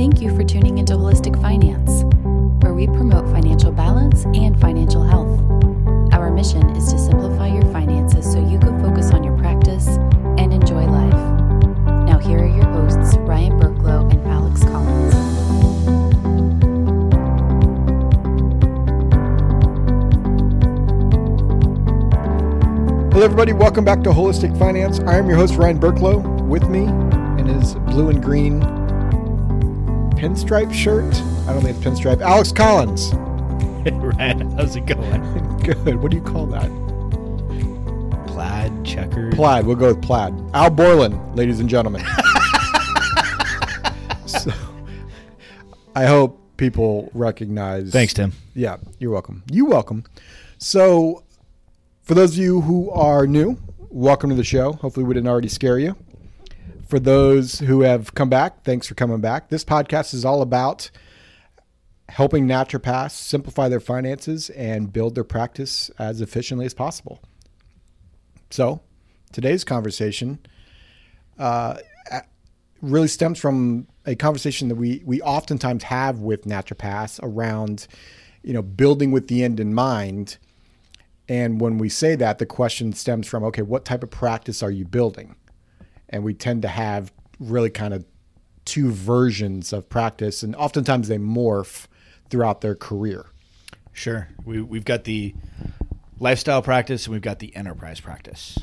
Thank you for tuning into Holistic Finance, where we promote financial balance and financial health. Our mission is to simplify your finances so you can focus on your practice and enjoy life. Now, here are your hosts, Ryan Burklow and Alex Collins. Hello, everybody. Welcome back to Holistic Finance. I am your host, Ryan Burklow. With me in his blue and green pinstripe shirt. I don't think it's pinstripe. Alex Collins. Hey, Ryan, how's it going? Good. What do you call that? Plaid, checkered. Plaid. We'll go with plaid. Al Borland, ladies and gentlemen. so, I hope people recognize. Thanks, Tim. Yeah, you're welcome. You welcome. So, for those of you who are new, welcome to the show. Hopefully, we didn't already scare you. For those who have come back, thanks for coming back. This podcast is all about helping naturopaths simplify their finances and build their practice as efficiently as possible. So, today's conversation uh, really stems from a conversation that we we oftentimes have with naturopaths around, you know, building with the end in mind. And when we say that, the question stems from, okay, what type of practice are you building? And we tend to have really kind of two versions of practice, and oftentimes they morph throughout their career. Sure. We, we've got the lifestyle practice and we've got the enterprise practice.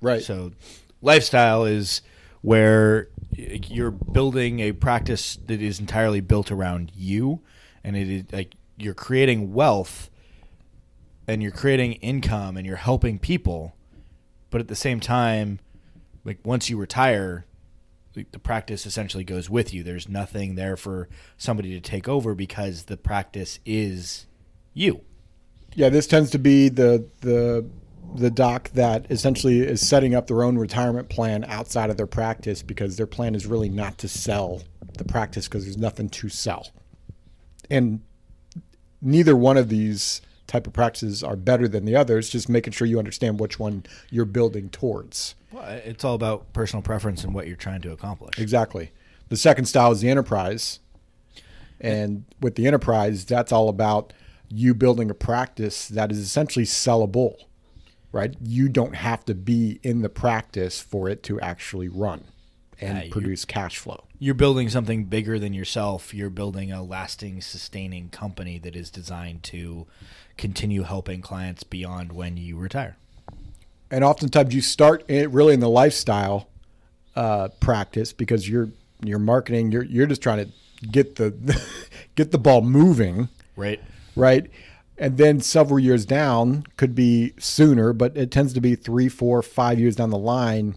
Right. So, lifestyle is where you're building a practice that is entirely built around you, and it is like you're creating wealth and you're creating income and you're helping people, but at the same time, like once you retire, the practice essentially goes with you. There's nothing there for somebody to take over because the practice is you. Yeah, this tends to be the the the doc that essentially is setting up their own retirement plan outside of their practice because their plan is really not to sell the practice because there's nothing to sell. And neither one of these type of practices are better than the others, just making sure you understand which one you're building towards. Well, it's all about personal preference and what you're trying to accomplish. Exactly. The second style is the enterprise. And with the enterprise, that's all about you building a practice that is essentially sellable, right? You don't have to be in the practice for it to actually run and Yeah, produce cash flow. You're building something bigger than yourself. You're building a lasting, sustaining company that is designed to continue helping clients beyond when you retire. And oftentimes you start it really in the lifestyle uh, practice because you're you're marketing. You're you're just trying to get the get the ball moving. Right. right? And then several years down could be sooner, but it tends to be three, four, five years down the line.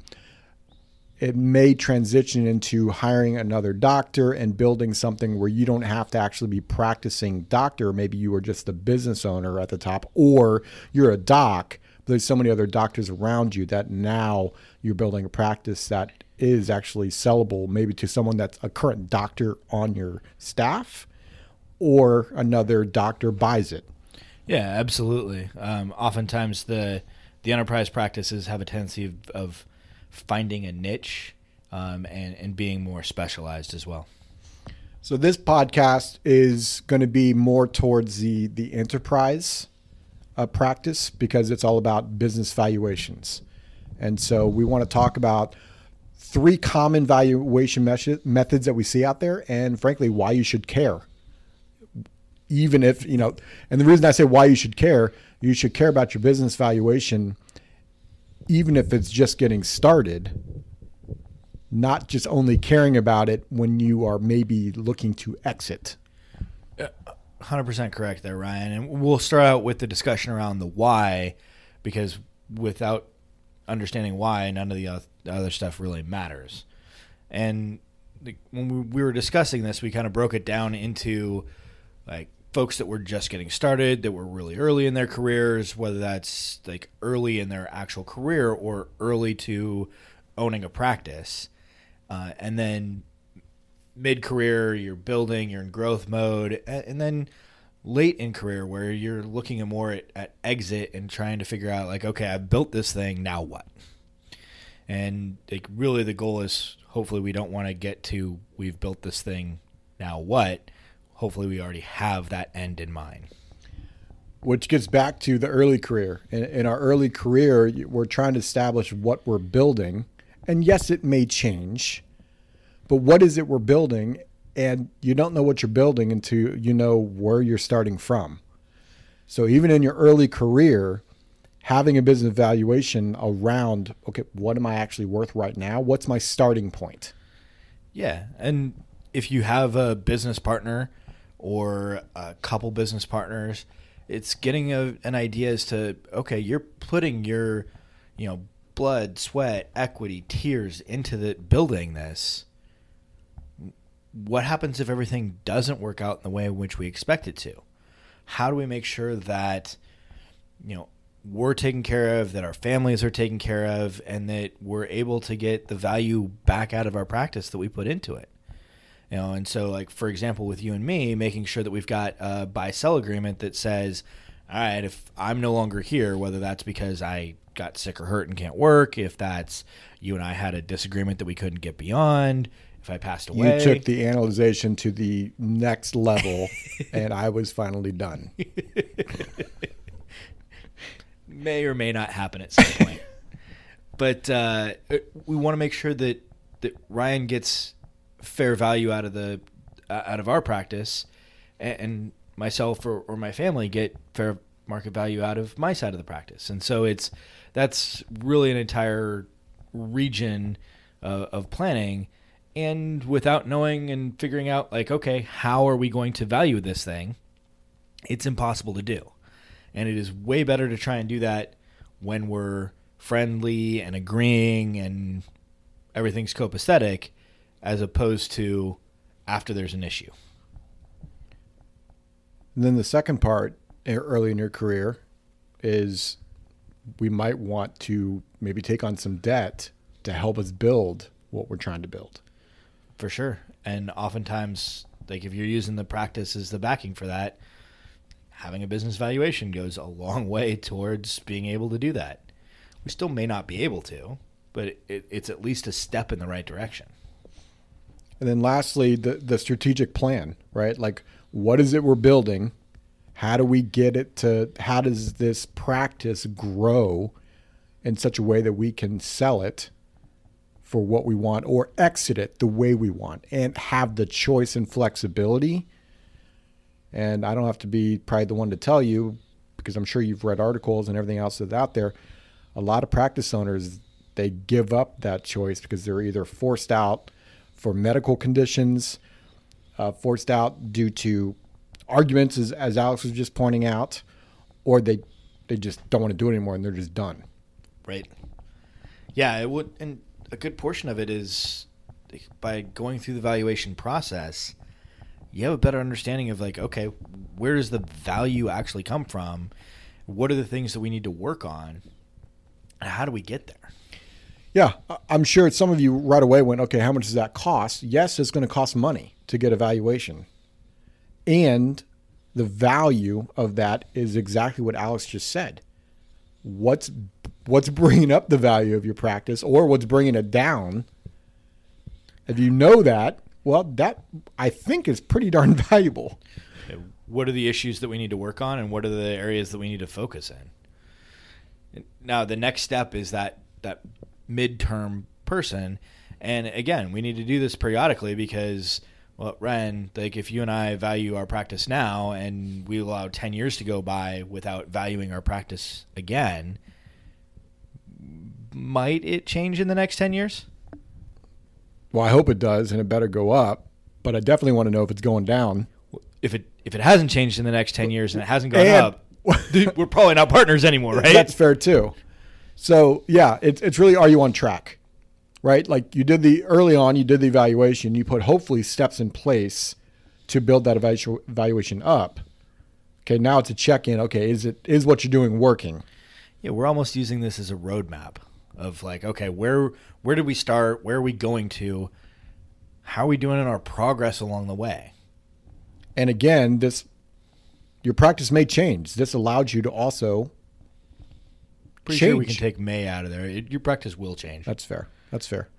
It may transition into hiring another doctor and building something where you don't have to actually be practicing doctor. Maybe you are just a business owner at the top, or you're a doc. But there's so many other doctors around you that now you're building a practice that is actually sellable, maybe to someone that's a current doctor on your staff or another doctor buys it. Yeah, absolutely. Um, oftentimes, the the enterprise practices have a tendency of, of finding a niche um, and and being more specialized as well. So this podcast is going to be more towards the the enterprise uh, practice because it's all about business valuations, and so we want to talk about three common valuation methods that we see out there, and frankly, why you should care. Even if you know, and the reason I say why you should care, you should care about your business valuation, even if it's just getting started not just only caring about it when you are maybe looking to exit. Uh, hundred percent correct there, Ryan. And we'll start out with the discussion around the why, because without understanding why, none of the other stuff really matters. And when we were discussing this, we kind of broke it down into like folks that were just getting started, that were really early in their careers, whether that's like early in their actual career or early to owning a practice, uh, and then mid career, you're building, you're in growth mode, and then late in career where you're looking more at, at exit and trying to figure out like, okay, I built this thing, now what? And like really the goal is hopefully we don't want to get to we've built this thing Now what? Hopefully, we already have that end in mind. which gets back to the early career. In, in our early career, we're trying to establish what we're building. And yes, it may change, but what is it we're building? And you don't know what you're building until you know where you're starting from. So even in your early career, having a business valuation around, okay, what am I actually worth right now? What's my starting point? Yeah, and if you have a business partner or a couple business partners, it's getting a, an idea as to okay, you're putting your, you know, blood, sweat, equity, tears into the building this. What happens if everything doesn't work out in the way in which we expect it to? How do we make sure that you know we're taken care of, that our families are taken care of, and that we're able to get the value back out of our practice that we put into it. You know, and so like for example, with you and me, making sure that we've got a buy sell agreement that says, all right, if I'm no longer here, whether that's because I got sick or hurt and can't work, if that's you and I had a disagreement that we couldn't get beyond, if I passed away, You took the analyzation to the next level, and I was finally done. may or may not happen at some point. but uh, we want to make sure that that Ryan gets fair value out of the uh, out of our practice, and, and myself or, or my family get fair market value out of my side of the practice. And so it's that's really an entire region uh, of planning. And without knowing and figuring out, like, okay, how are we going to value this thing? It's impossible to do. And it is way better to try and do that when we're friendly and agreeing and everything's copacetic as opposed to after there's an issue. And then the second part e- early in your career is we might want to maybe take on some debt to help us build what we're trying to build. For sure. And oftentimes, like if you're using the practice as the backing for that, having a business valuation goes a long way towards being able to do that. We still may not be able to, but it, it's at least a step in the right direction. And then lastly, the, the strategic plan, right? Like, what is it we're building? How do we get it to, how does this practice grow in such a way that we can sell it for what we want or exit it the way we want and have the choice and flexibility? And I don't have to be probably the one to tell you because I'm sure you've read articles and everything else that's out there. A lot of practice owners, they give up that choice because they're either forced out for medical conditions, uh, forced out due to arguments, as, as Alex was just pointing out, or they they just don't want to do it anymore and they're just done. Right. Yeah, it would, and a good portion of it is by going through the valuation process, you have a better understanding of like, okay, where does the value actually come from? What are the things that we need to work on? And how do we get there? Yeah, I'm sure some of you right away went, okay, how much does that cost? Yes, it's going to cost money to get a valuation. And the value of that is exactly what Alex just said. What's what's bringing up the value of your practice or what's bringing it down? If you know that, well, that I think is pretty darn valuable. What are the issues that we need to work on, and what are the areas that we need to focus in? Now, the next step is that that midterm person, and again, we need to do this periodically because, well, Ren, like if you and I value our practice now, and we allow ten years to go by without valuing our practice again, might it change in the next ten years? Well, I hope it does, and it better go up. But I definitely want to know if it's going down. If it if it hasn't changed in the next ten years and it hasn't gone And- up, we're probably not partners anymore, right? That's fair too. So yeah, it's it's really are you on track, right? Like you did the early on, you did the evaluation, you put hopefully steps in place to build that evaluation up. Okay, now it's a check in. Okay, is it is what you're doing working? Yeah, we're almost using this as a roadmap of like, okay, where where did we start? Where are we going to? How are we doing in our progress along the way? And again, this your practice may change. This allows you to also Pretty change. sure we can take May out of there. It, your practice will change. That's fair. That's fair.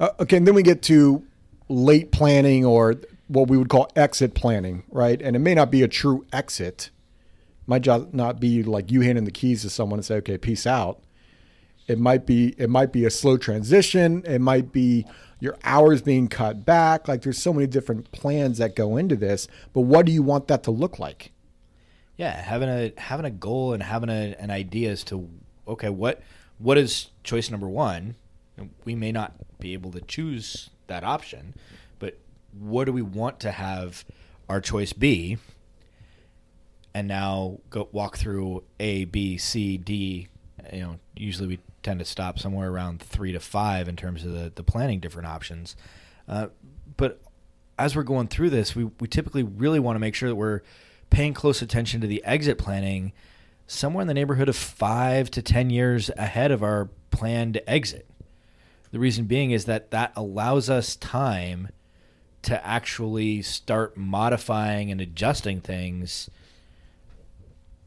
Uh, okay, and then we get to late planning or what we would call exit planning, right? And it may not be a true exit. Might just not be like you handing the keys to someone and say, "Okay, peace out." It might be it might be a slow transition. It might be your hours being cut back. Like there's so many different plans that go into this. But what do you want that to look like? Yeah, having a having a goal and having a, an idea as to okay, what what is choice number one? We may not be able to choose that option, but what do we want to have our choice be? And now go walk through A, B, C, D. You know, usually we tend to stop somewhere around three to five in terms of the, the planning different options. Uh, but as we're going through this, we, we typically really want to make sure that we're paying close attention to the exit planning somewhere in the neighborhood of five to 10 years ahead of our planned exit. The reason being is that that allows us time to actually start modifying and adjusting things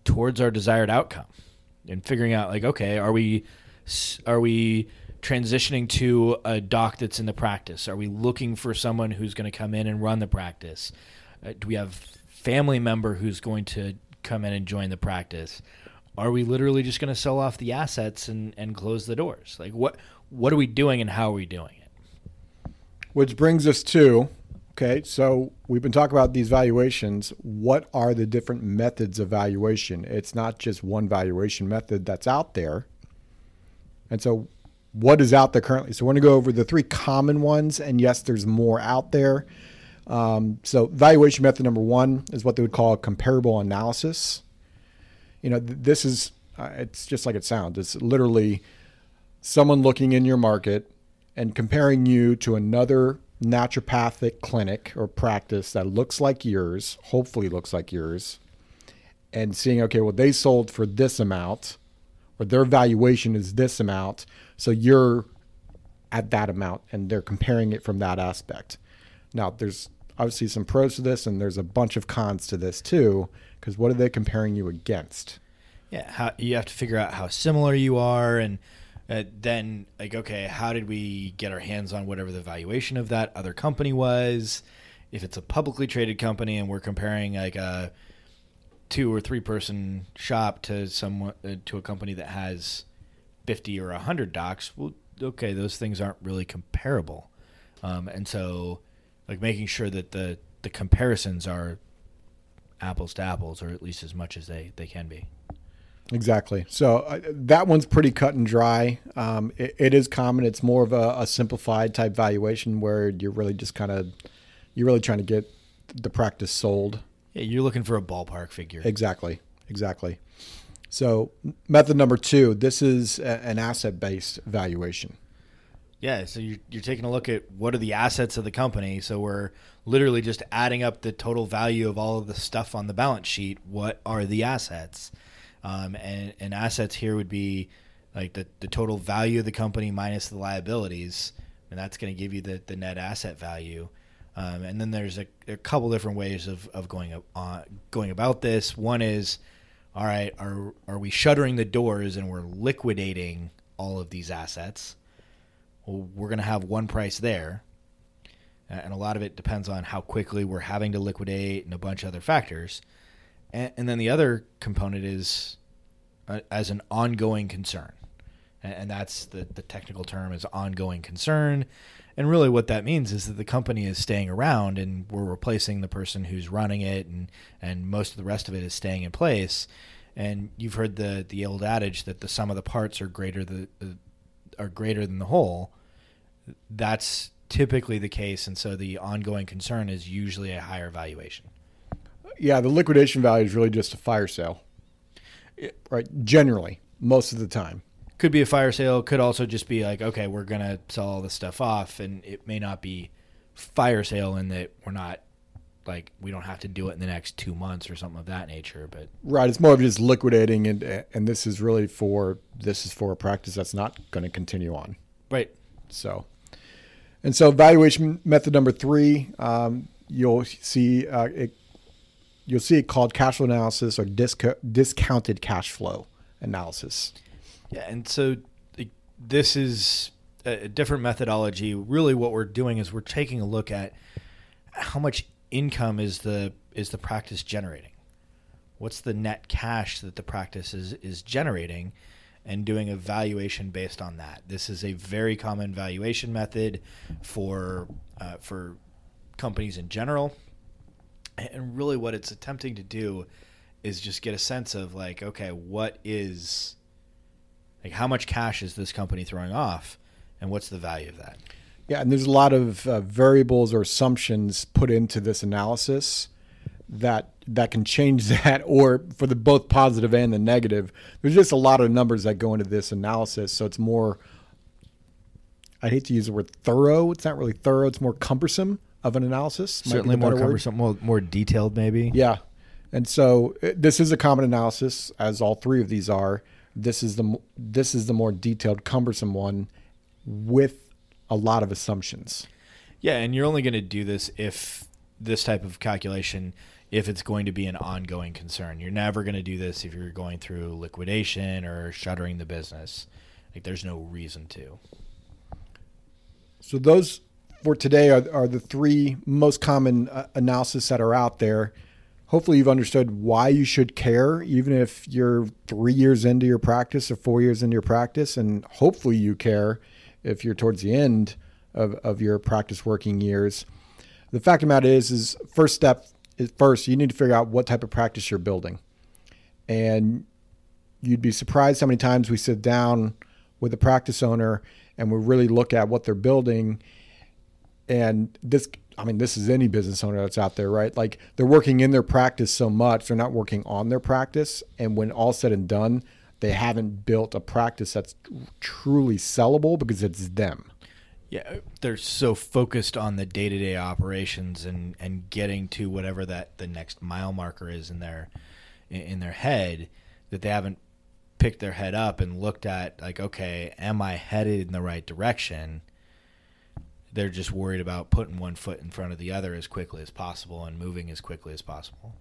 towards our desired outcome and figuring out like okay are we are we transitioning to a doc that's in the practice are we looking for someone who's going to come in and run the practice uh, do we have family member who's going to come in and join the practice? Are we literally just going to sell off the assets and, and close the doors? Like what what are we doing and how are we doing it? Which brings us to okay, so we've been talking about these valuations. What are the different methods of valuation? It's not just one valuation method that's out there. And so what is out there currently? So we're going to go over the three common ones and yes, there's more out there. Um, so valuation method number one is what they would call comparable analysis. You know, th- this is uh, it's just like it sounds. It's literally someone looking in your market and comparing you to another naturopathic clinic or practice that looks like yours, hopefully looks like yours, and seeing okay, well they sold for this amount, or their valuation is this amount, so you're at that amount, and they're comparing it from that aspect. Now, there's obviously some pros to this, and there's a bunch of cons to this too. Because what are they comparing you against? Yeah, how, you have to figure out how similar you are, and uh, then like, okay, how did we get our hands on whatever the valuation of that other company was? If it's a publicly traded company, and we're comparing like a two or three person shop to someone uh, to a company that has 50 or 100 docs well okay those things aren't really comparable um, and so like making sure that the the comparisons are apples to apples, or at least as much as they they can be. Exactly. So uh, that one's pretty cut and dry. Um, it, it is common. It's more of a, a, simplified type valuation where you're really just kind of you're really trying to get the practice sold. Yeah, you're looking for a ballpark figure. Exactly. Exactly. So method number two. This is a, an asset based valuation. Yeah, so you're, you're taking a look at what are the assets of the company. So we're literally just adding up the total value of all of the stuff on the balance sheet. What are the assets? Um, and, and assets here would be like the, the total value of the company minus the liabilities, and that's going to give you the, the net asset value. Um, and then there's a, a, couple different ways of, of going uh, going about this. One is, all right, are are we shuttering the doors and we're liquidating all of these assets? Well, we're going to have one price there. And a lot of it depends on how quickly we're having to liquidate and a bunch of other factors. And, and then the other component is uh, as an ongoing concern. And, and that's the, the technical term is ongoing concern. And really, what that means is that the company is staying around and we're replacing the person who's running it, and, and most of the rest of it is staying in place. And you've heard the, the old adage that the sum of the parts are greater the, the are greater than the whole, that's typically the case, and so the ongoing concern is usually a higher valuation. Yeah, the liquidation value is really just a fire sale, right? Generally, most of the time. Could be a fire sale. Could also just be like, okay, we're gonna sell all this stuff off, and it may not be fire sale in that we're not like we don't have to do it in the next two months or something of that nature. But right, it's more of just liquidating, and and this is really for this is for a practice that's not going to continue on. Right. So, and so valuation method number three, um, you'll see uh, it. You'll see it called cash flow analysis or disc- discounted cash flow analysis. Yeah, and so this is a different methodology. Really, what we're doing is we're taking a look at how much income is the is the practice generating? What's the net cash that the practice is is generating? and doing a valuation based on that. This is a very common valuation method for uh, for companies in general, and really what it's attempting to do is just get a sense of like, okay, what is like how much cash is this company throwing off, and what's the value of that? Yeah, and there's a lot of uh, variables or assumptions put into this analysis that that can change that or for the both positive and the negative. There's just a lot of numbers that go into this analysis so it's more i hate to use the word thorough. It's not really thorough. It's more cumbersome of an analysis certainly more cumbersome more, more detailed maybe. Yeah and so uh, this is a common analysis as all three of these are. This is the this is the more detailed cumbersome one with a lot of assumptions yeah and you're only going to do this if this type of calculation if it's going to be an ongoing concern. You're never going to do this if you're going through liquidation or shuttering the business. Like there's no reason to. So those for today are, are the three most common uh, analysis that are out there. Hopefully you've understood why you should care, even if you're three years into your practice or four years into your practice, and hopefully you care if you're towards the end of, of your practice working years. The fact of the matter is, is first step is first you need to figure out what type of practice you're building. And you'd be surprised how many times we sit down with a practice owner and we really look at what they're building. And this, I mean, this is any business owner that's out there, right? Like they're working in their practice so much, they're not working on their practice. And when all said and done, they haven't built a practice that's truly sellable because it's them. Yeah, they're so focused on the day to day operations and, and getting to whatever that the next mile marker is in their in their head that they haven't picked their head up and looked at like, okay, am I headed in the right direction? They're just worried about putting one foot in front of the other as quickly as possible and moving as quickly as possible.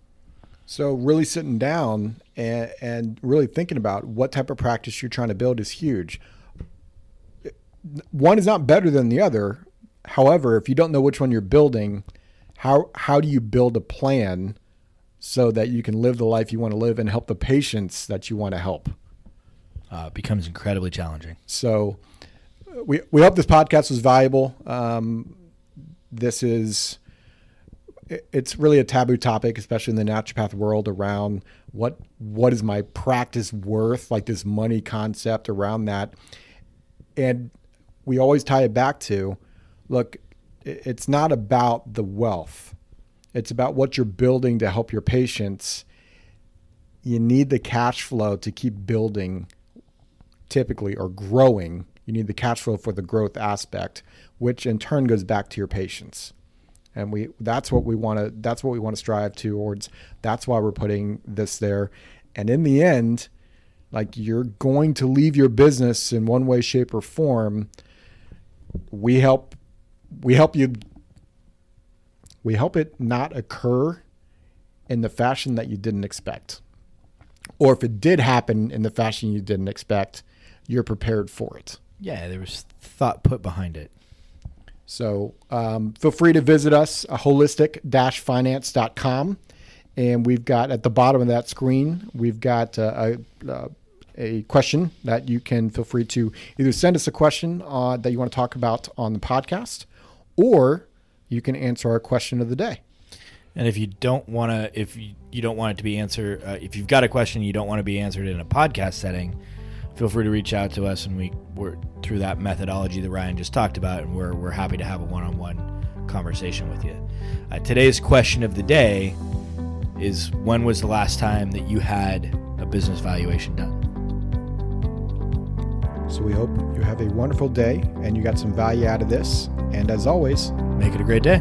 So really sitting down and, and really thinking about what type of practice you're trying to build is huge one is not better than the other. However, if you don't know which one you're building, how how do you build a plan so that you can live the life you want to live and help the patients that you want to help? Uh, it becomes incredibly challenging. So, we we hope this podcast was valuable. Um, this is it's really a taboo topic, especially in the naturopath world, around what what is my practice worth, like this money concept around that, and we always tie it back to look, it's not about the wealth, it's about what you're building to help your patients. You need the cash flow to keep building, typically, or growing. You need the cash flow for the growth aspect, which in turn goes back to your patients and we that's what we want to that's what we want to strive towards that's why we're putting this there and in the end like you're going to leave your business in one way shape or form we help we help you we help it not occur in the fashion that you didn't expect. Or if it did happen in the fashion you didn't expect, you're prepared for it. Yeah, there was thought put behind it. So um, feel free to visit us, uh, holistic-finance.com. And we've got at the bottom of that screen, we've got uh, a, a, a question that you can feel free to either send us a question uh, that you want to talk about on the podcast, or you can answer our question of the day. And if you don't want to, if you, you don't want it to be answered, uh, if you've got a question you don't want to be answered in a podcast setting, feel free to reach out to us, and we we're through that methodology that Ryan just talked about, and we're we're happy to have a one-on-one conversation with you. Uh, today's question of the day is: When was the last time that you had a business valuation done? So we hope you have a wonderful day and you got some value out of this. And as always, make it a great day.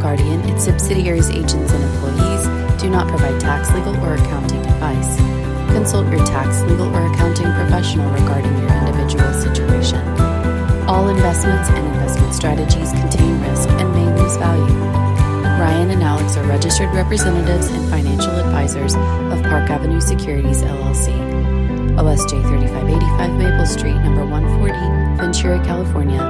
Guardian, its subsidiaries, agents, and employees do not provide tax, legal, or accounting advice. Consult your tax, legal, or accounting professional regarding your individual situation. All investments and investment strategies contain risk and may lose value. Ryan and Alex are registered representatives and financial advisors of Park Avenue Securities LLC. OSJ 3585 Maple Street, number 140, Ventura, California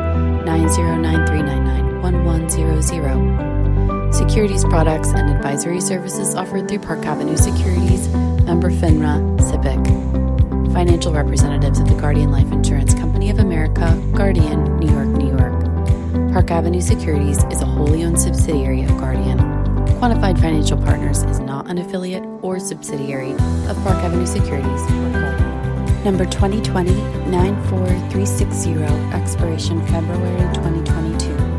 9093991 1100. Securities products and advisory services offered through Park Avenue Securities, member FINRA, SIPC. Financial representatives of the Guardian Life Insurance Company of America, Guardian, New York, New York. Park Avenue Securities is a wholly owned subsidiary of Guardian. Quantified Financial Partners is not an affiliate or subsidiary of Park Avenue Securities or Guardian. Number 2020 94360, expiration February 2022.